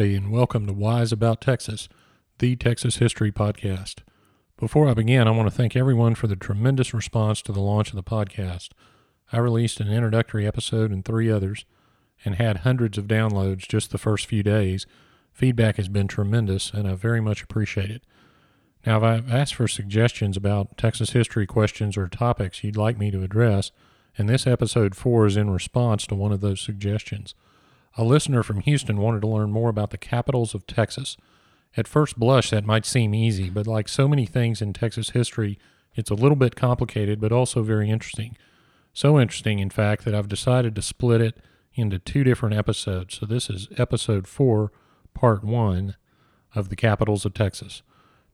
Howdy, and welcome to Wise About Texas, the Texas History Podcast. Before I begin, I want to thank everyone for the tremendous response to the launch of the podcast. I released an introductory episode and three others and had hundreds of downloads just the first few days. Feedback has been tremendous, and I very much appreciate it. Now, if I've asked for suggestions about Texas history questions or topics you'd like me to address, and this episode 4 is in response to one of those suggestions. A listener from Houston wanted to learn more about the capitals of Texas. At first blush, that might seem easy, but like so many things in Texas history, it's a little bit complicated, but also very interesting. So interesting, in fact, that I've decided to split it into two different episodes. So this is episode 4, part 1 of the capitals of Texas.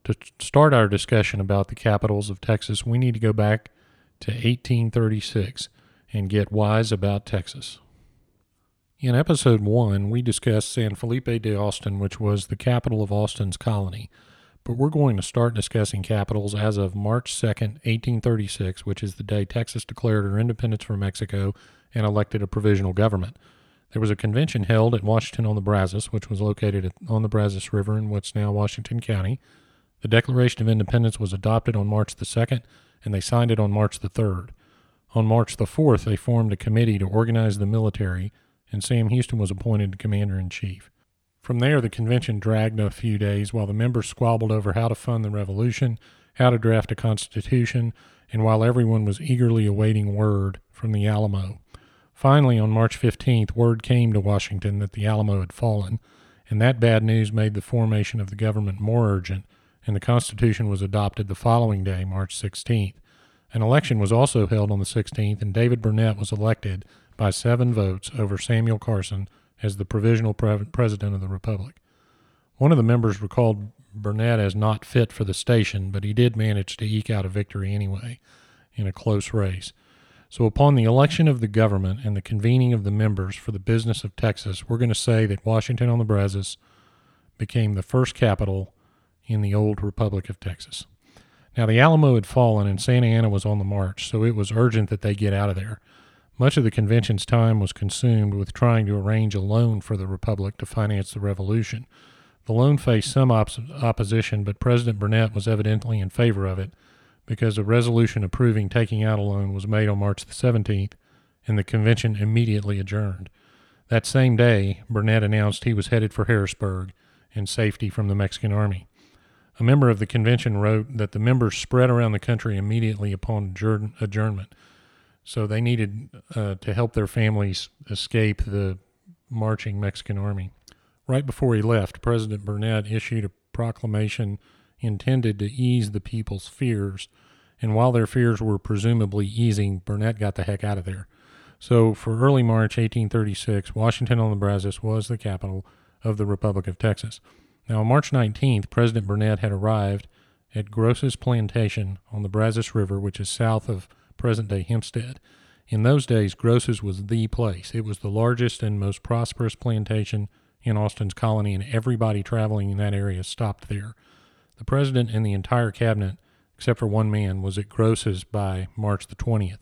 To start our discussion about the capitals of Texas, we need to go back to 1836 and get wise about Texas. In episode 1, we discussed San Felipe de Austin, which was the capital of Austin's colony. But we're going to start discussing capitals as of March 2nd, 1836, which is the day Texas declared her independence from Mexico and elected a provisional government. There was a convention held at Washington on the Brazos, which was located on the Brazos River in what's now Washington County. The Declaration of Independence was adopted on March the 2nd, and they signed it on March the 3rd. On March the 4th, they formed a committee to organize the military and Sam Houston was appointed commander in chief. From there, the convention dragged a few days while the members squabbled over how to fund the revolution, how to draft a constitution, and while everyone was eagerly awaiting word from the Alamo. Finally, on March 15th, word came to Washington that the Alamo had fallen, and that bad news made the formation of the government more urgent, and the Constitution was adopted the following day, March 16th. An election was also held on the 16th, and David Burnet was elected by seven votes over Samuel Carson as the provisional pre- president of the Republic. One of the members recalled Burnet as not fit for the station, but he did manage to eke out a victory anyway in a close race. So, upon the election of the government and the convening of the members for the business of Texas, we're going to say that Washington on the Brazos became the first capital in the old Republic of Texas. Now, the Alamo had fallen and Santa Anna was on the march, so it was urgent that they get out of there. Much of the convention's time was consumed with trying to arrange a loan for the Republic to finance the revolution. The loan faced some op- opposition, but President Burnet was evidently in favor of it because a resolution approving taking out a loan was made on March the 17th, and the convention immediately adjourned. That same day, Burnet announced he was headed for Harrisburg in safety from the Mexican army. A member of the convention wrote that the members spread around the country immediately upon adjournment so they needed uh, to help their families escape the marching Mexican army. Right before he left, President Burnet issued a proclamation intended to ease the people's fears. And while their fears were presumably easing, Burnet got the heck out of there. So, for early March 1836, Washington on the Brazos was the capital of the Republic of Texas. Now, on March 19th, President Burnet had arrived at Groce's Plantation on the Brazos River, which is south of present day Hempstead. In those days, Groce's was the place. It was the largest and most prosperous plantation in Austin's colony, and everybody traveling in that area stopped there. The president and the entire cabinet, except for one man, was at Groce's by March the 20th.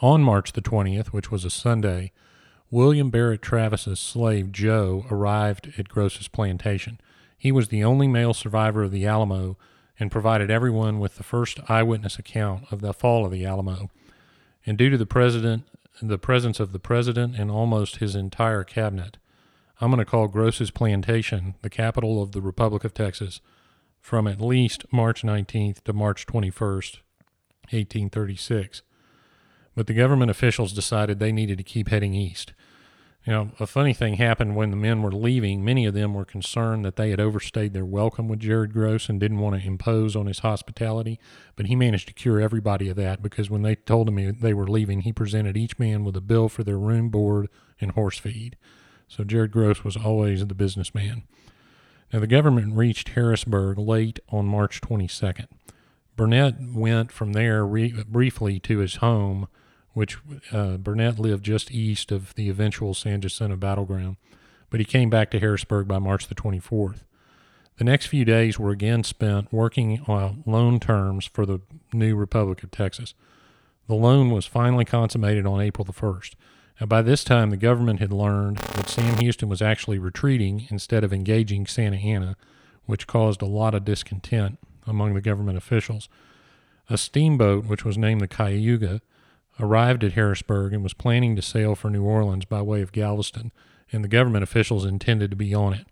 On March the 20th, which was a Sunday, William Barret Travis's slave Joe arrived at Groce's plantation. He was the only male survivor of the Alamo and provided everyone with the first eyewitness account of the fall of the Alamo. And due to the president, the presence of the president and almost his entire cabinet, I'm going to call Groce's Plantation the capital of the Republic of Texas from at least March 19th to March 21st, 1836. But the government officials decided they needed to keep heading east. You know, a funny thing happened when the men were leaving. Many of them were concerned that they had overstayed their welcome with Jared Groce and didn't want to impose on his hospitality. But he managed to cure everybody of that because when they told him they were leaving, he presented each man with a bill for their room, board, and horse feed. So Jared Groce was always the businessman. Now, the government reached Harrisburg late on March 22nd. Burnet went from there re- briefly to his home which uh, Burnet lived just east of the eventual San Jacinto battleground, but he came back to Harrisburg by March the 24th. The next few days were again spent working on loan terms for the new Republic of Texas. The loan was finally consummated on April the 1st. Now, by this time, the government had learned that Sam Houston was actually retreating instead of engaging Santa Anna, which caused a lot of discontent among the government officials. A steamboat, which was named the Cayuga, arrived at Harrisburg and was planning to sail for New Orleans by way of Galveston, and the government officials intended to be on it.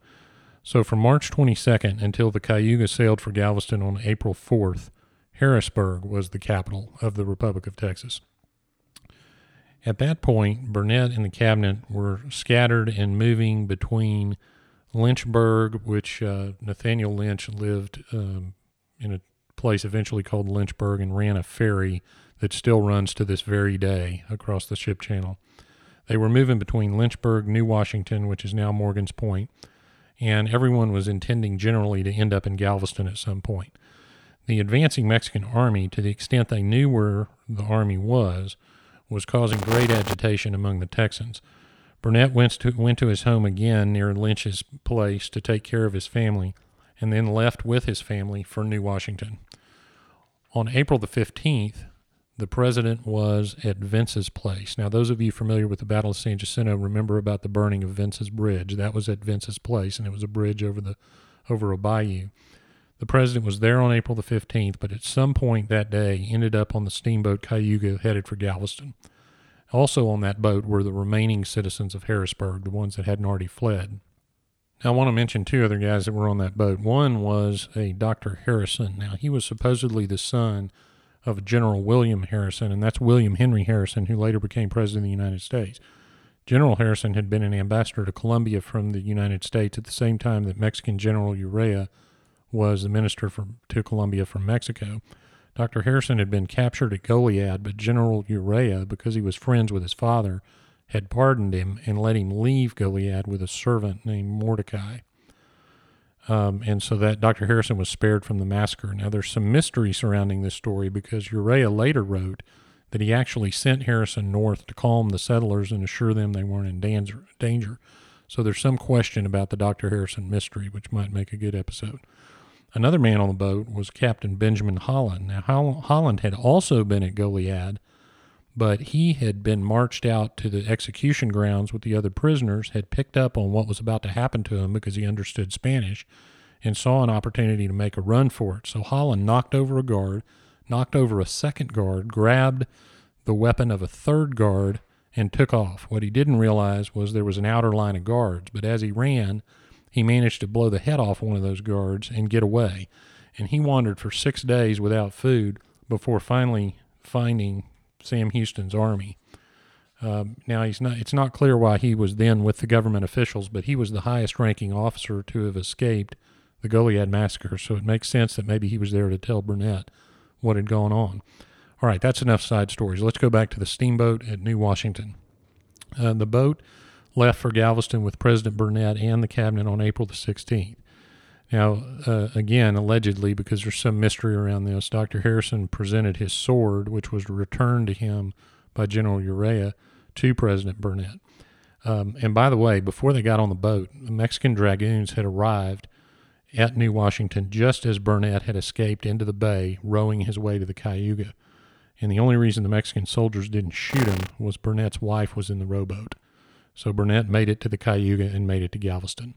So from March 22nd until the Cayuga sailed for Galveston on April 4th, Harrisburg was the capital of the Republic of Texas. At that point, Burnet and the cabinet were scattered and moving between Lynchburg, which uh, Nathaniel Lynch lived um, in a place eventually called Lynchburg and ran a ferry that still runs to this very day across the ship channel. They were moving between Lynchburg, New Washington, which is now Morgan's Point, and everyone was intending generally to end up in Galveston at some point. The advancing Mexican army, to the extent they knew where the army was, was causing great agitation among the Texans. Burnet went to, went to his home again near Lynch's place to take care of his family, and then left with his family for New Washington. On April the 15th, the president was at Vince's place. Now, those of you familiar with the Battle of San Jacinto remember about the burning of Vince's Bridge. That was at Vince's place, and it was a bridge over the over a bayou. The president was there on April the 15th, but at some point that day ended up on the steamboat Cayuga headed for Galveston. Also on that boat were the remaining citizens of Harrisburg, the ones that hadn't already fled. Now, I want to mention two other guys that were on that boat. One was a Dr. Harrison. Now, he was supposedly the son of General William Harrison, and that's William Henry Harrison, who later became President of the United States. General Harrison had been an ambassador to Colombia from the United States at the same time that Mexican General Urrea was the minister for, to Colombia from Mexico. Dr. Harrison had been captured at Goliad, but General Urrea, because he was friends with his father, had pardoned him and let him leave Goliad with a servant named Mordecai. Um, and so that Dr. Harrison was spared from the massacre. Now, there's some mystery surrounding this story because Urrea later wrote that he actually sent Harrison north to calm the settlers and assure them they weren't in danger. danger. So there's some question about the Dr. Harrison mystery, which might make a good episode. Another man on the boat was Captain Benjamin Holland. Now, Holland had also been at Goliad, but he had been marched out to the execution grounds with the other prisoners, had picked up on what was about to happen to him because he understood Spanish, and saw an opportunity to make a run for it. So Holland knocked over a guard, knocked over a second guard, grabbed the weapon of a third guard, and took off. What he didn't realize was there was an outer line of guards, but as he ran, he managed to blow the head off one of those guards and get away. And he wandered for six days without food before finally finding Sam Houston's army. Um, now he's not. It's not clear why he was then with the government officials, but he was the highest-ranking officer to have escaped the Goliad massacre. So it makes sense that maybe he was there to tell Burnet what had gone on. All right, that's enough side stories. Let's go back to the steamboat at New Washington. Uh, the boat left for Galveston with President Burnet and the cabinet on April the 16th. Now, uh, again, allegedly, because there's some mystery around this, Dr. Harrison presented his sword, which was returned to him by General Urrea, to President Burnet. Um, and by the way, before they got on the boat, the Mexican dragoons had arrived at New Washington just as Burnet had escaped into the bay, rowing his way to the Cayuga. And the only reason the Mexican soldiers didn't shoot him was Burnet's wife was in the rowboat. So Burnet made it to the Cayuga and made it to Galveston.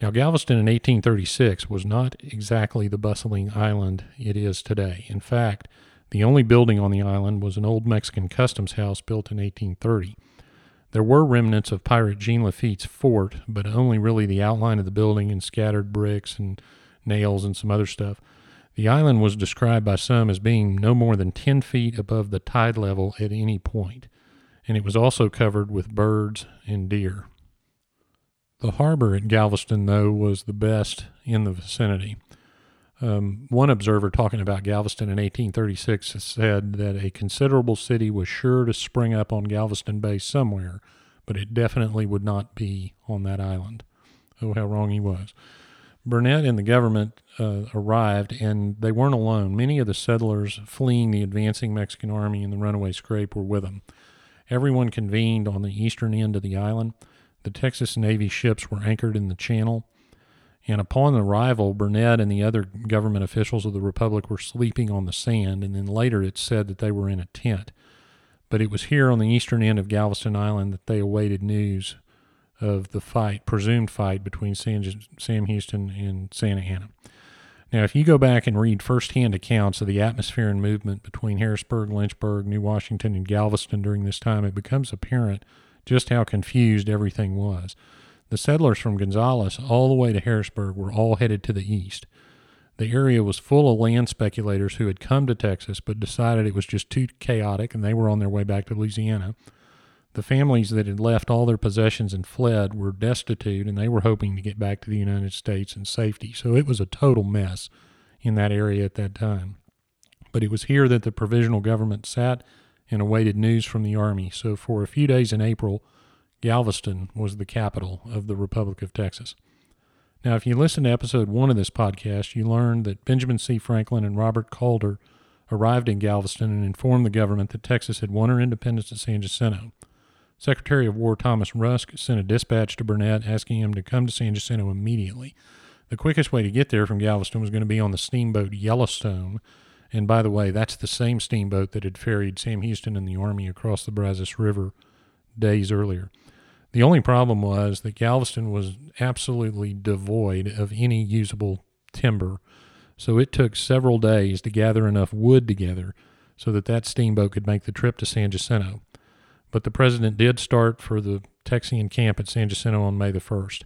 Now, Galveston in 1836 was not exactly the bustling island it is today. In fact, the only building on the island was an old Mexican customs house built in 1830. There were remnants of Pirate Jean Lafitte's fort, but only really the outline of the building and scattered bricks and nails and some other stuff. The island was described by some as being no more than 10 feet above the tide level at any point, and it was also covered with birds and deer. The harbor at Galveston, though, was the best in the vicinity. Um, one observer talking about Galveston in 1836 said that a considerable city was sure to spring up on Galveston Bay somewhere, but it definitely would not be on that island. Oh, how wrong he was. Burnet and the government uh, arrived, and they weren't alone. Many of the settlers fleeing the advancing Mexican army and the runaway scrape were with them. Everyone convened on the eastern end of the island. The Texas Navy ships were anchored in the channel, and upon arrival, Burnet and the other government officials of the Republic were sleeping on the sand, and then later it's said that they were in a tent. But it was here on the eastern end of Galveston Island that they awaited news of the fight, presumed fight between Sam Houston and Santa Anna. Now, if you go back and read firsthand accounts of the atmosphere and movement between Harrisburg, Lynchburg, New Washington, and Galveston during this time, it becomes apparent just how confused everything was. The settlers from Gonzales all the way to Harrisburg were all headed to the east. The area was full of land speculators who had come to Texas but decided it was just too chaotic and they were on their way back to Louisiana. The families that had left all their possessions and fled were destitute and they were hoping to get back to the United States in safety. So it was a total mess in that area at that time. But it was here that the provisional government sat and awaited news from the Army. So for a few days in April, Galveston was the capital of the Republic of Texas. Now, if you listen to episode one of this podcast, you learned that Benjamin C. Franklin and Robert Calder arrived in Galveston and informed the government that Texas had won her independence at San Jacinto. Secretary of War Thomas Rusk sent a dispatch to Burnet asking him to come to San Jacinto immediately. The quickest way to get there from Galveston was going to be on the steamboat Yellowstone. And by the way, that's the same steamboat that had ferried Sam Houston and the Army across the Brazos River days earlier. The only problem was that Galveston was absolutely devoid of any usable timber, so it took several days to gather enough wood together so that that steamboat could make the trip to San Jacinto. But the president did start for the Texian camp at San Jacinto on May the 1st.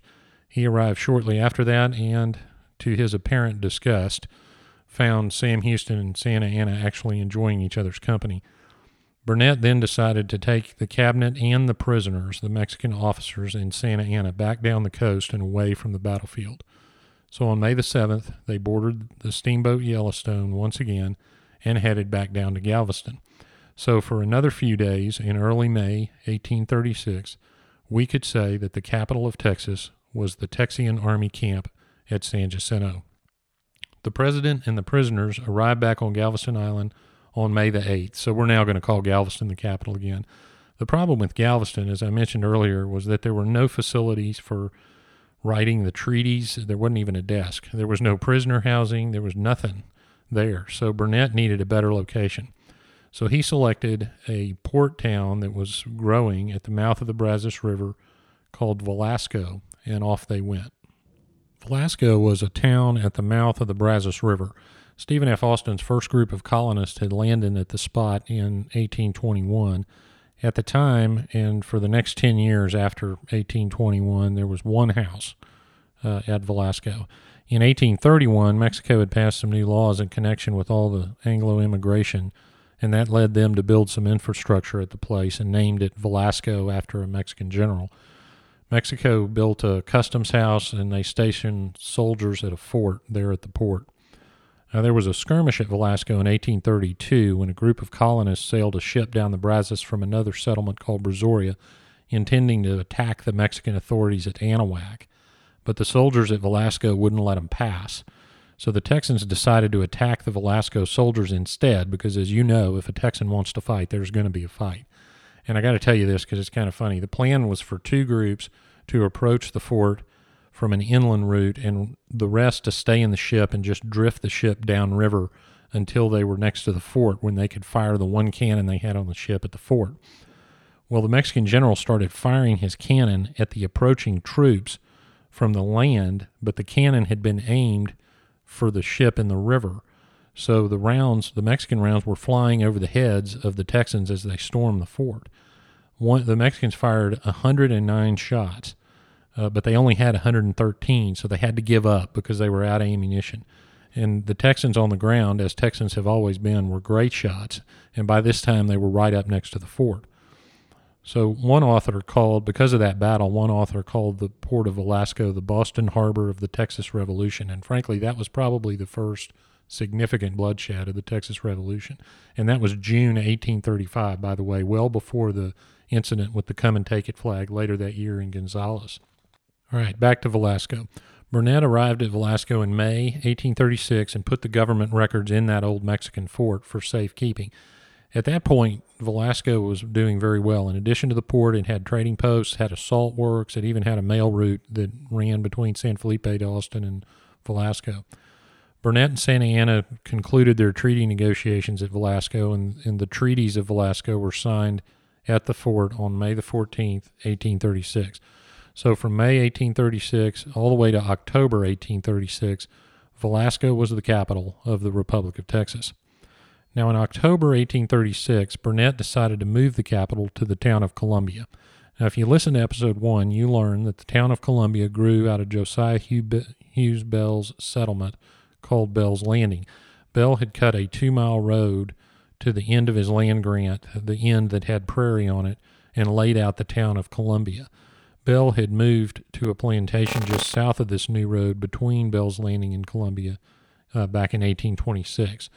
He arrived shortly after that and, to his apparent disgust, found Sam Houston and Santa Anna actually enjoying each other's company. Burnet then decided to take the cabinet and the prisoners, the Mexican officers in Santa Anna, back down the coast and away from the battlefield. So on May the 7th, they boarded the steamboat Yellowstone once again and headed back down to Galveston. So for another few days in early May 1836, we could say that the capital of Texas was the Texian Army camp at San Jacinto. The president and the prisoners arrived back on Galveston Island on May the 8th. So we're now going to call Galveston the capital again. The problem with Galveston, as I mentioned earlier, was that there were no facilities for writing the treaties. There wasn't even a desk. There was no prisoner housing. There was nothing there. So Burnet needed a better location. So he selected a port town that was growing at the mouth of the Brazos River called Velasco, and off they went. Velasco was a town at the mouth of the Brazos River. Stephen F. Austin's first group of colonists had landed at the spot in 1821. At the time, and for the next 10 years after 1821, there was one house uh, at Velasco. In 1831, Mexico had passed some new laws in connection with all the Anglo immigration, and that led them to build some infrastructure at the place and named it Velasco after a Mexican general. Mexico built a customs house and they stationed soldiers at a fort there at the port. Now, there was a skirmish at Velasco in 1832 when a group of colonists sailed a ship down the Brazos from another settlement called Brazoria, intending to attack the Mexican authorities at Anahuac. But the soldiers at Velasco wouldn't let them pass. So the Texans decided to attack the Velasco soldiers instead because, as you know, if a Texan wants to fight, there's going to be a fight. And I got to tell you this because it's kind of funny. The plan was for two groups to approach the fort from an inland route, and the rest to stay in the ship and just drift the ship downriver until they were next to the fort when they could fire the one cannon they had on the ship at the fort. Well, the Mexican general started firing his cannon at the approaching troops from the land, but the cannon had been aimed for the ship in the river. So the rounds, the Mexican rounds, were flying over the heads of the Texans as they stormed the fort. One, the Mexicans fired 109 shots uh, but they only had 113, so they had to give up because they were out of ammunition. And the Texans on the ground, as Texans have always been, were great shots. And by this time, they were right up next to the fort. So one author called, because of that battle, one author called the port of Velasco the Boston Harbor of the Texas Revolution. And frankly, that was probably the first significant bloodshed of the Texas Revolution. And that was June 1835, by the way, well before the incident with the come and take it flag later that year in Gonzales. All right, back to Velasco. Burnet arrived at Velasco in May 1836 and put the government records in that old Mexican fort for safekeeping. At that point, Velasco was doing very well. In addition to the port, it had trading posts, had a salt works, it even had a mail route that ran between San Felipe de Austin and Velasco. Burnet and Santa Anna concluded their treaty negotiations at Velasco, and, and the treaties of Velasco were signed at the fort on May the 14th, 1836. So from May 1836 all the way to October 1836, Velasco was the capital of the Republic of Texas. Now, in October 1836, Burnet decided to move the capital to the town of Columbia. Now, if you listen to episode one, you learn that the town of Columbia grew out of Josiah Hughes Bell's settlement called Bell's Landing. Bell had cut a two mile road to the end of his land grant, the end that had prairie on it, and laid out the town of Columbia. Bell had moved to a plantation just south of this new road between Bell's Landing and Columbia uh, back in 1826.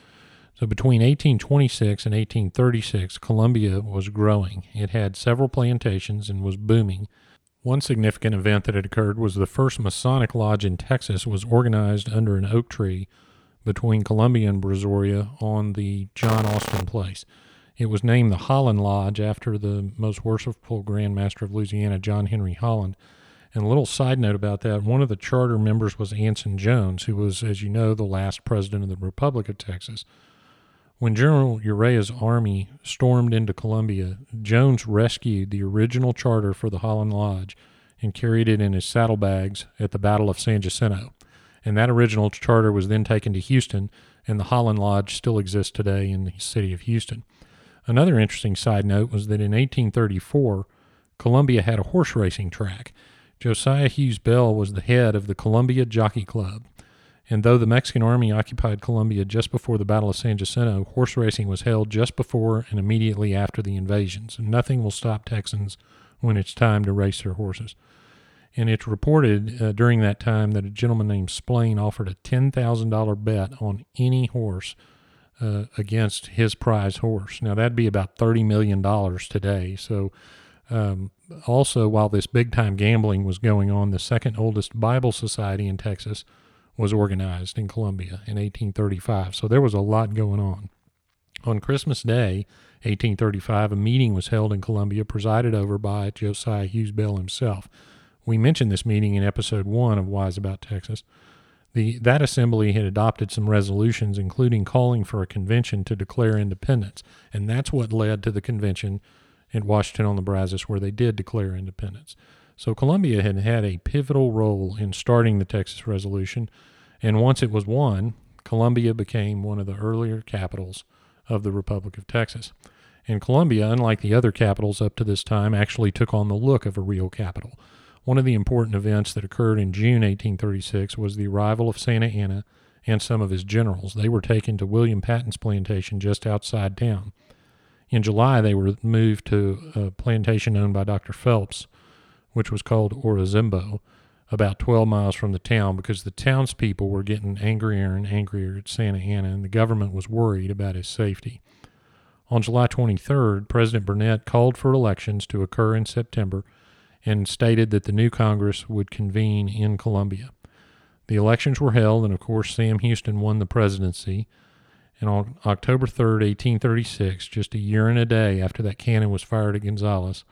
So between 1826 and 1836, Columbia was growing. It had several plantations and was booming. One significant event that had occurred was the first Masonic lodge in Texas was organized under an oak tree between Columbia and Brazoria on the John Austin place. It was named the Holland Lodge after the most worshipful Grand Master of Louisiana, John Henry Holland. And a little side note about that one of the charter members was Anson Jones, who was, as you know, the last president of the Republic of Texas. When General Urrea's army stormed into Columbia, Jones rescued the original charter for the Holland Lodge and carried it in his saddlebags at the Battle of San Jacinto. And that original charter was then taken to Houston, and the Holland Lodge still exists today in the city of Houston. Another interesting side note was that in 1834, Columbia had a horse racing track. Josiah Hughes Bell was the head of the Columbia Jockey Club. And though the Mexican army occupied Columbia just before the Battle of San Jacinto, horse racing was held just before and immediately after the invasions. Nothing will stop Texans when it's time to race their horses. And it's reported uh, during that time that a gentleman named Splain offered a $10,000 bet on any horse uh, against his prize horse. Now, that'd be about $30 million today. So, um, also, while this big time gambling was going on, the second oldest Bible society in Texas was organized in Columbia in 1835. So there was a lot going on. On Christmas Day, 1835, a meeting was held in Columbia presided over by Josiah Hughes Bell himself. We mentioned this meeting in episode one of Wise About Texas. The, that assembly had adopted some resolutions, including calling for a convention to declare independence, and that's what led to the convention in Washington on the Brazos, where they did declare independence. So Columbia had had a pivotal role in starting the Texas Revolution, and once it was won, Columbia became one of the earlier capitals of the Republic of Texas. And Columbia, unlike the other capitals up to this time, actually took on the look of a real capital. One of the important events that occurred in June 1836 was the arrival of Santa Anna and some of his generals. They were taken to William Patton's plantation just outside town. In July, they were moved to a plantation owned by Dr. Phelps, which was called Orozimbo, about 12 miles from the town because the townspeople were getting angrier and angrier at Santa Anna, and the government was worried about his safety. On July 23rd, President Burnet called for elections to occur in September and stated that the new Congress would convene in Columbia. The elections were held, and of course, Sam Houston won the presidency. And on October 3rd, 1836, just a year and a day after that cannon was fired at Gonzales,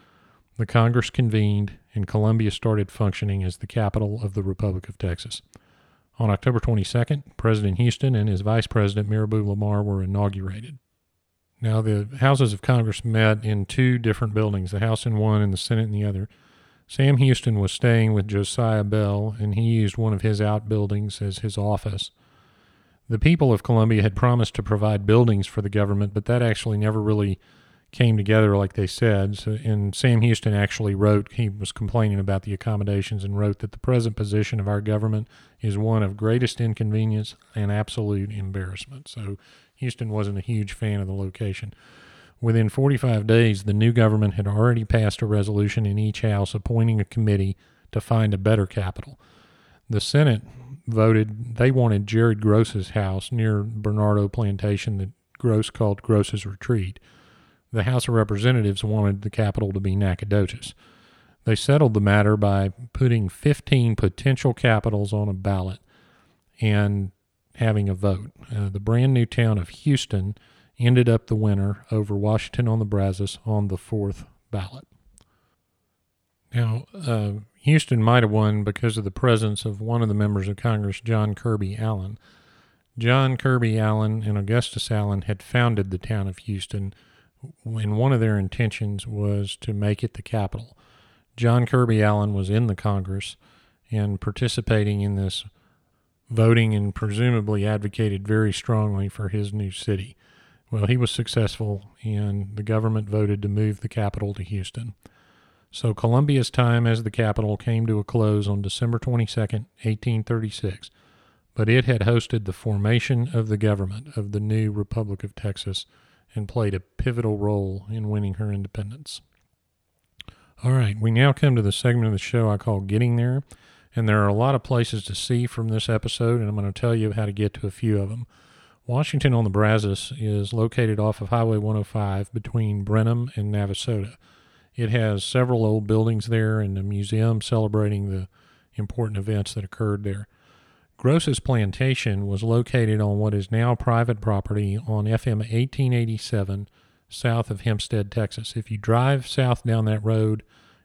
the Congress convened and Columbia started functioning as the capital of the Republic of Texas. On October 22nd, President Houston and his Vice President Mirabeau Lamar were inaugurated. Now, the houses of Congress met in two different buildings, the House in one and the Senate in the other. Sam Houston was staying with Josiah Bell, and he used one of his outbuildings as his office. The people of Columbia had promised to provide buildings for the government, but that actually never really came together like they said. So, and Sam Houston actually wrote, he was complaining about the accommodations and wrote that the present position of our government is one of greatest inconvenience and absolute embarrassment. So Houston wasn't a huge fan of the location. Within 45 days, the new government had already passed a resolution in each house appointing a committee to find a better capital. The Senate voted they wanted Jared Groce's house near Bernardo Plantation that Groce called Groce's Retreat the House of Representatives wanted the capital to be Nacogdoches. They settled the matter by putting 15 potential capitals on a ballot and having a vote. Uh, the brand new town of Houston ended up the winner over Washington on the Brazos on the fourth ballot. Now, uh, Houston might have won because of the presence of one of the members of Congress, John Kirby Allen. John Kirby Allen and Augustus Allen had founded the town of Houston, and one of their intentions was to make it the capital. John Kirby Allen was in the Congress and participating in this voting and presumably advocated very strongly for his new city. Well, he was successful, and the government voted to move the capital to Houston. So Columbia's time as the capital came to a close on December 22, 1836 but it had hosted the formation of the government of the new Republic of Texas and played a pivotal role in winning her independence. All right, we now come to the segment of the show I call Getting There, and there are a lot of places to see from this episode, and I'm going to tell you how to get to a few of them. Washington on the Brazos is located off of Highway 105 between Brenham and Navasota. It has several old buildings there and a museum celebrating the important events that occurred there. Groce's plantation was located on what is now private property on FM 1887 south of Hempstead, Texas. If you drive south down that road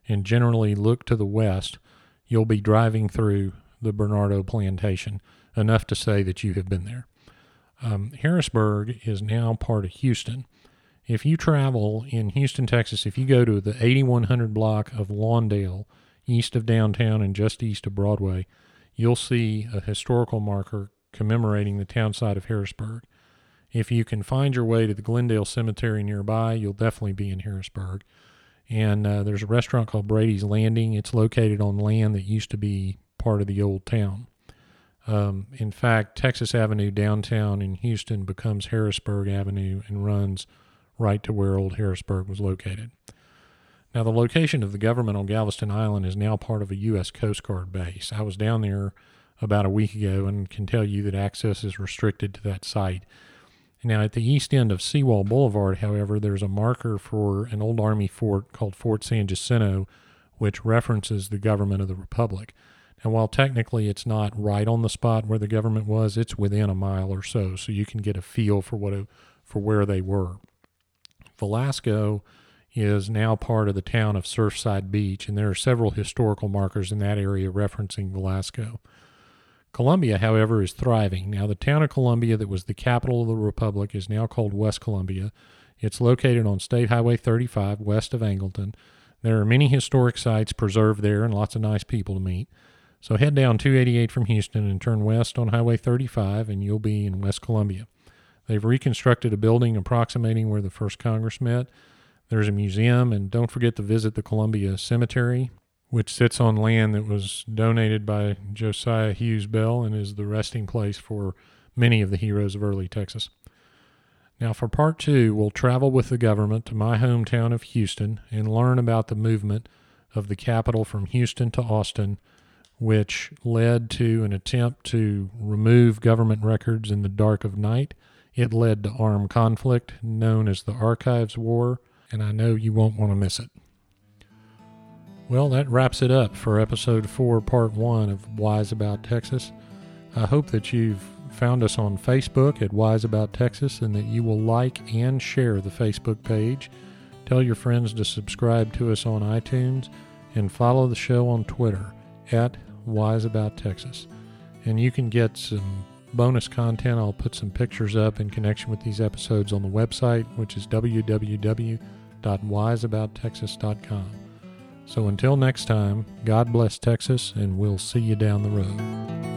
and generally look to the west, you'll be driving through the Bernardo plantation, enough to say that you have been there. Um, Harrisburg is now part of Houston. If you travel in Houston, Texas, if you go to the 8100 block of Lawndale, east of downtown and just east of Broadway, you'll see a historical marker commemorating the town site of Harrisburg. If you can find your way to the Glendale Cemetery nearby, you'll definitely be in Harrisburg. And uh, there's a restaurant called Brady's Landing. It's located on land that used to be part of the old town. Um, in fact, Texas Avenue downtown in Houston becomes Harrisburg Avenue and runs right to where old Harrisburg was located. Now, the location of the government on Galveston Island is now part of a U.S. Coast Guard base. I was down there about a week ago and can tell you that access is restricted to that site. Now, at the east end of Seawall Boulevard, however, there's a marker for an old Army fort called Fort San Jacinto, which references the government of the Republic. And while technically it's not right on the spot where the government was, it's within a mile or so, so you can get a feel for what for where they were. Velasco is now part of the town of Surfside Beach, and there are several historical markers in that area referencing Velasco. Columbia, however, is thriving. Now, the town of Columbia, that was the capital of the Republic, is now called West Columbia. It's located on State Highway 35 west of Angleton. There are many historic sites preserved there and lots of nice people to meet. So head down 288 from Houston and turn west on Highway 35, and you'll be in West Columbia. They've reconstructed a building approximating where the first Congress met there's a museum, and don't forget to visit the Columbia Cemetery, which sits on land that was donated by Josiah Hughes Bell and is the resting place for many of the heroes of early Texas. Now, for part two, we'll travel with the government to my hometown of Houston and learn about the movement of the capital from Houston to Austin, which led to an attempt to remove government records in the dark of night. It led to armed conflict known as the Archives War, and I know you won't want to miss it. Well, that wraps it up for episode 4, part 1 of Wise About Texas. I hope that you've found us on Facebook at Wise About Texas and that you will like and share the Facebook page. Tell your friends to subscribe to us on iTunes and follow the show on Twitter at Wise About Texas. And you can get some bonus content. I'll put some pictures up in connection with these episodes on the website, which is www www.wiseabouttexas.com. So until next time, God bless Texas, and we'll see you down the road.